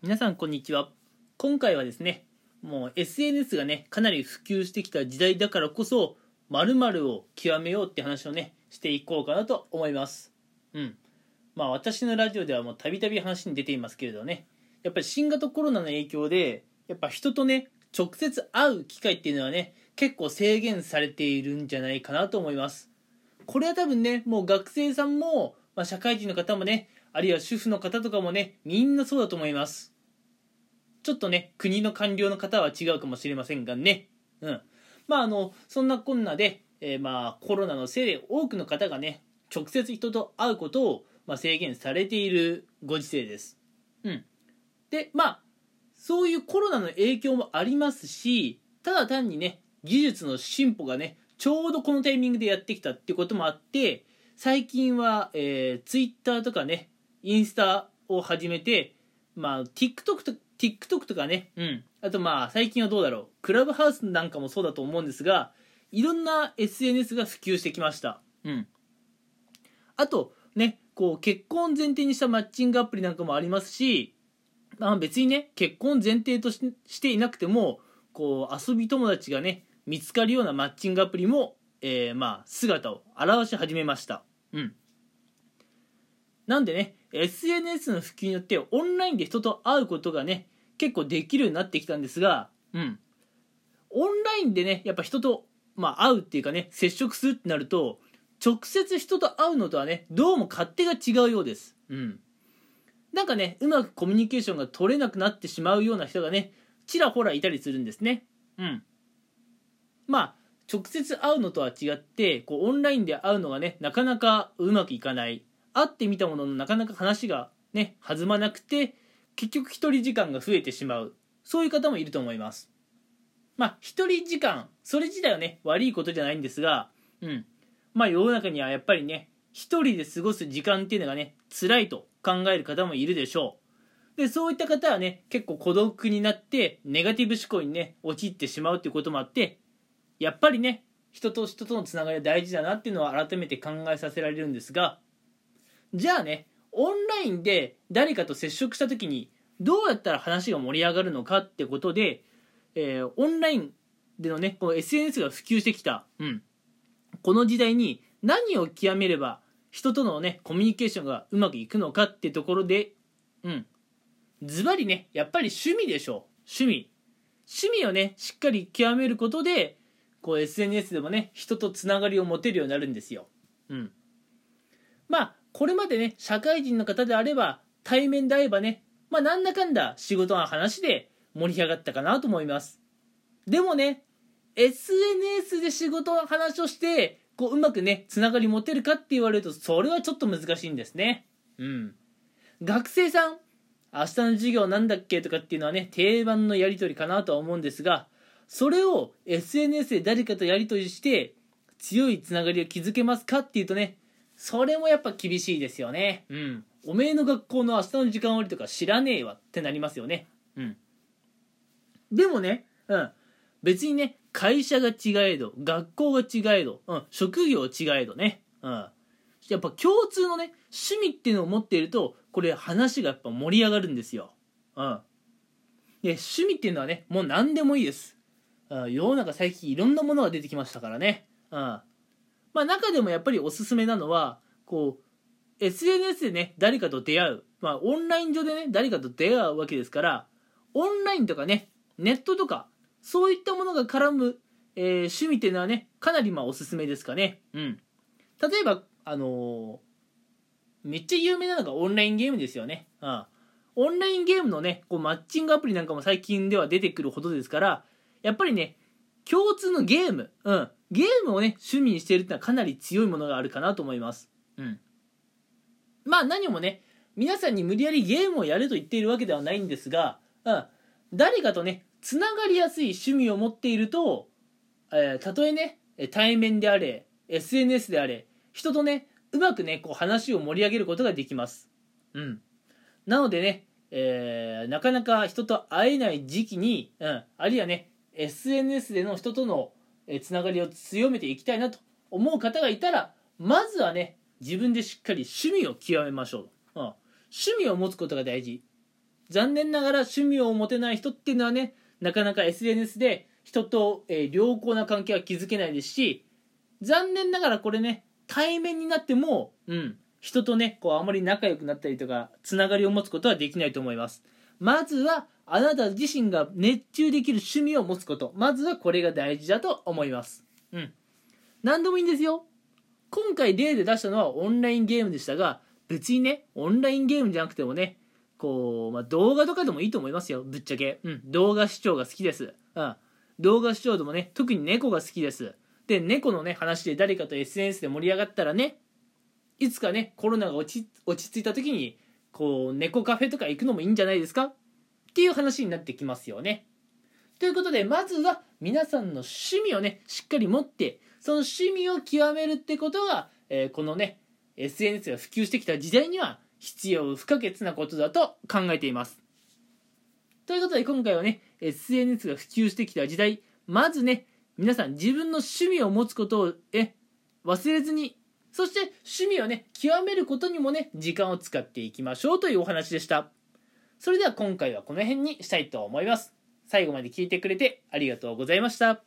皆さんこんにちは。今回はですねもう SNS がねかなり普及してきた時代だからこそ〇〇を極めようって話をねしていこうかなと思います。うん。まあ私のラジオではもうたびたび話に出ていますけれどねやっぱり新型コロナの影響でやっぱ人とね直接会う機会っていうのはね結構制限されているんじゃないかなと思います。これは多分ねもう学生さんも、まあ、社会人の方もねあるいは主婦の方とかもねみんなそうだと思います。ちょっとね国の官僚の方は違うかもしれませんがね。うん。まああのそんなこんなで、えー、まあコロナのせいで多くの方がね直接人と会うことを、まあ、制限されているご時世です。うん。でまあそういうコロナの影響もありますしただ単にね技術の進歩がねちょうどこのタイミングでやってきたってこともあって最近は、えー、Twitter とかねインスタを始めて、まあ、TikTok と TikTok とかね、うん。あとまあ、最近はどうだろう。クラブハウスなんかもそうだと思うんですが、いろんな SNS が普及してきました。うん。あと、ね、こう、結婚前提にしたマッチングアプリなんかもありますし、まあ別にね、結婚前提としていなくても、こう、遊び友達がね、見つかるようなマッチングアプリも、えー、まあ、姿を現し始めました。うん。なんでね、SNS の普及によってオンラインで人と会うことがね、結構できるようになってきたんですが、うん。オンラインでね、やっぱ人と、まあ、会うっていうかね、接触するってなると、直接人と会うのとはね、どうも勝手が違うようです。うん。なんかね、うまくコミュニケーションが取れなくなってしまうような人がね、ちらほらいたりするんですね。うん。まあ、直接会うのとは違って、こう、オンラインで会うのがね、なかなかうまくいかない。会ってみたもののなかなか話がね弾まなくて結局一人時間が増えてしまう。そういう方もいると思います。まあ一人時間それ自体はね悪いことじゃないんですがうん。まあ世の中にはやっぱりね一人で過ごす時間っていうのがね辛いと考える方もいるでしょう。でそういった方はね結構孤独になってネガティブ思考にね陥ってしまうっていうこともあってやっぱりね人と人とのつながりは大事だなっていうのは改めて考えさせられるんですがじゃあねオンラインで誰かと接触した時にどうやったら話が盛り上がるのかってことで、えー、オンラインでのねこの SNS が普及してきた、うん、この時代に何を極めれば人とのねコミュニケーションがうまくいくのかってところでうん。ズバリねやっぱり趣味でしょ趣味。趣味をねしっかり極めることでこう SNS でもね人とつながりを持てるようになるんですよ。うん。まあこれまでね、社会人の方であれば、対面で会えばね、まあなんだかんだ仕事の話で盛り上がったかなと思います。でもね、SNS で仕事の話をして、こううまくね、つながり持てるかって言われると、それはちょっと難しいんですね。うん。学生さん、明日の授業なんだっけとかっていうのはね、定番のやり取りかなとは思うんですが、それを SNS で誰かとやり取りして、強いつながりを築けますかっていうとね、それもやっぱ厳しいですよね。うん。おめえの学校の明日の時間割とか知らねえわってなりますよね。うん。でもね、うん。別にね、会社が違えど、学校が違えど、うん、職業違えどね。うん。やっぱ共通のね、趣味っていうのを持っていると、これ話がやっぱ盛り上がるんですよ。うん。で、趣味っていうのはね、もう何でもいいです。うん、世の中最近いろんなものが出てきましたからね。うん。まあ、中でもやっぱりおすすめなのはこう SNS でね誰かと出会う、まあ、オンライン上でね誰かと出会うわけですからオンラインとかねネットとかそういったものが絡む、えー、趣味っていうのはねかなりまあおすすめですかね。うん。例えばあのー、めっちゃ有名なのがオンラインゲームですよね。うん。オンラインゲームのねこうマッチングアプリなんかも最近では出てくるほどですからやっぱりね共通のゲーム、うん、ゲームをね、趣味にしているってのはかなり強いものがあるかなと思います。うん。まあ何もね、皆さんに無理やりゲームをやると言っているわけではないんですが、うん、誰かとね、つながりやすい趣味を持っていると、えー、たとえね、対面であれ、SNS であれ、人とね、うまくね、こう話を盛り上げることができます。うん。なのでね、えー、なかなか人と会えない時期に、うん、あるいはね、SNS での人とのつながりを強めていきたいなと思う方がいたらまずはね自分でしっかり趣味を極めましょう、うん、趣味を持つことが大事。残念ながら趣味を持てない人っていうのはねなかなか SNS で人と、え良好な関係は築けないですし残念ながらこれね対面になっても、うん、人とねこうあまり仲良くなったりとかつながりを持つことはできないと思います。まずはあなた自身が熱中できる趣味を持つこと。まずはこれが大事だと思います。うん。何でもいいんですよ。今回例で出したのはオンラインゲームでしたが別にねオンラインゲームじゃなくてもねこう、まあ、動画とかでもいいと思いますよ。ぶっちゃけ、うん、動画視聴が好きです、うん、動画視聴でもね特に猫が好きです。で猫のね話で誰かと SNS で盛り上がったらねいつかねコロナが落ち落ち着いた時にこう猫カフェとか行くのもいいんじゃないですか？っていう話になってきますよね。ということでまずは皆さんの趣味をねしっかり持ってその趣味を極めるってことが、えーこのね SNS が普及してきた時代には必要不可欠なことだと考えています。ということで今回はね SNS が普及してきた時代まずね皆さん自分の趣味を持つことをえ忘れずにそして趣味をね極めることにもね時間を使っていきましょうというお話でした。それでは今回はこの辺にしたいと思います。最後まで聞いてくれてありがとうございました。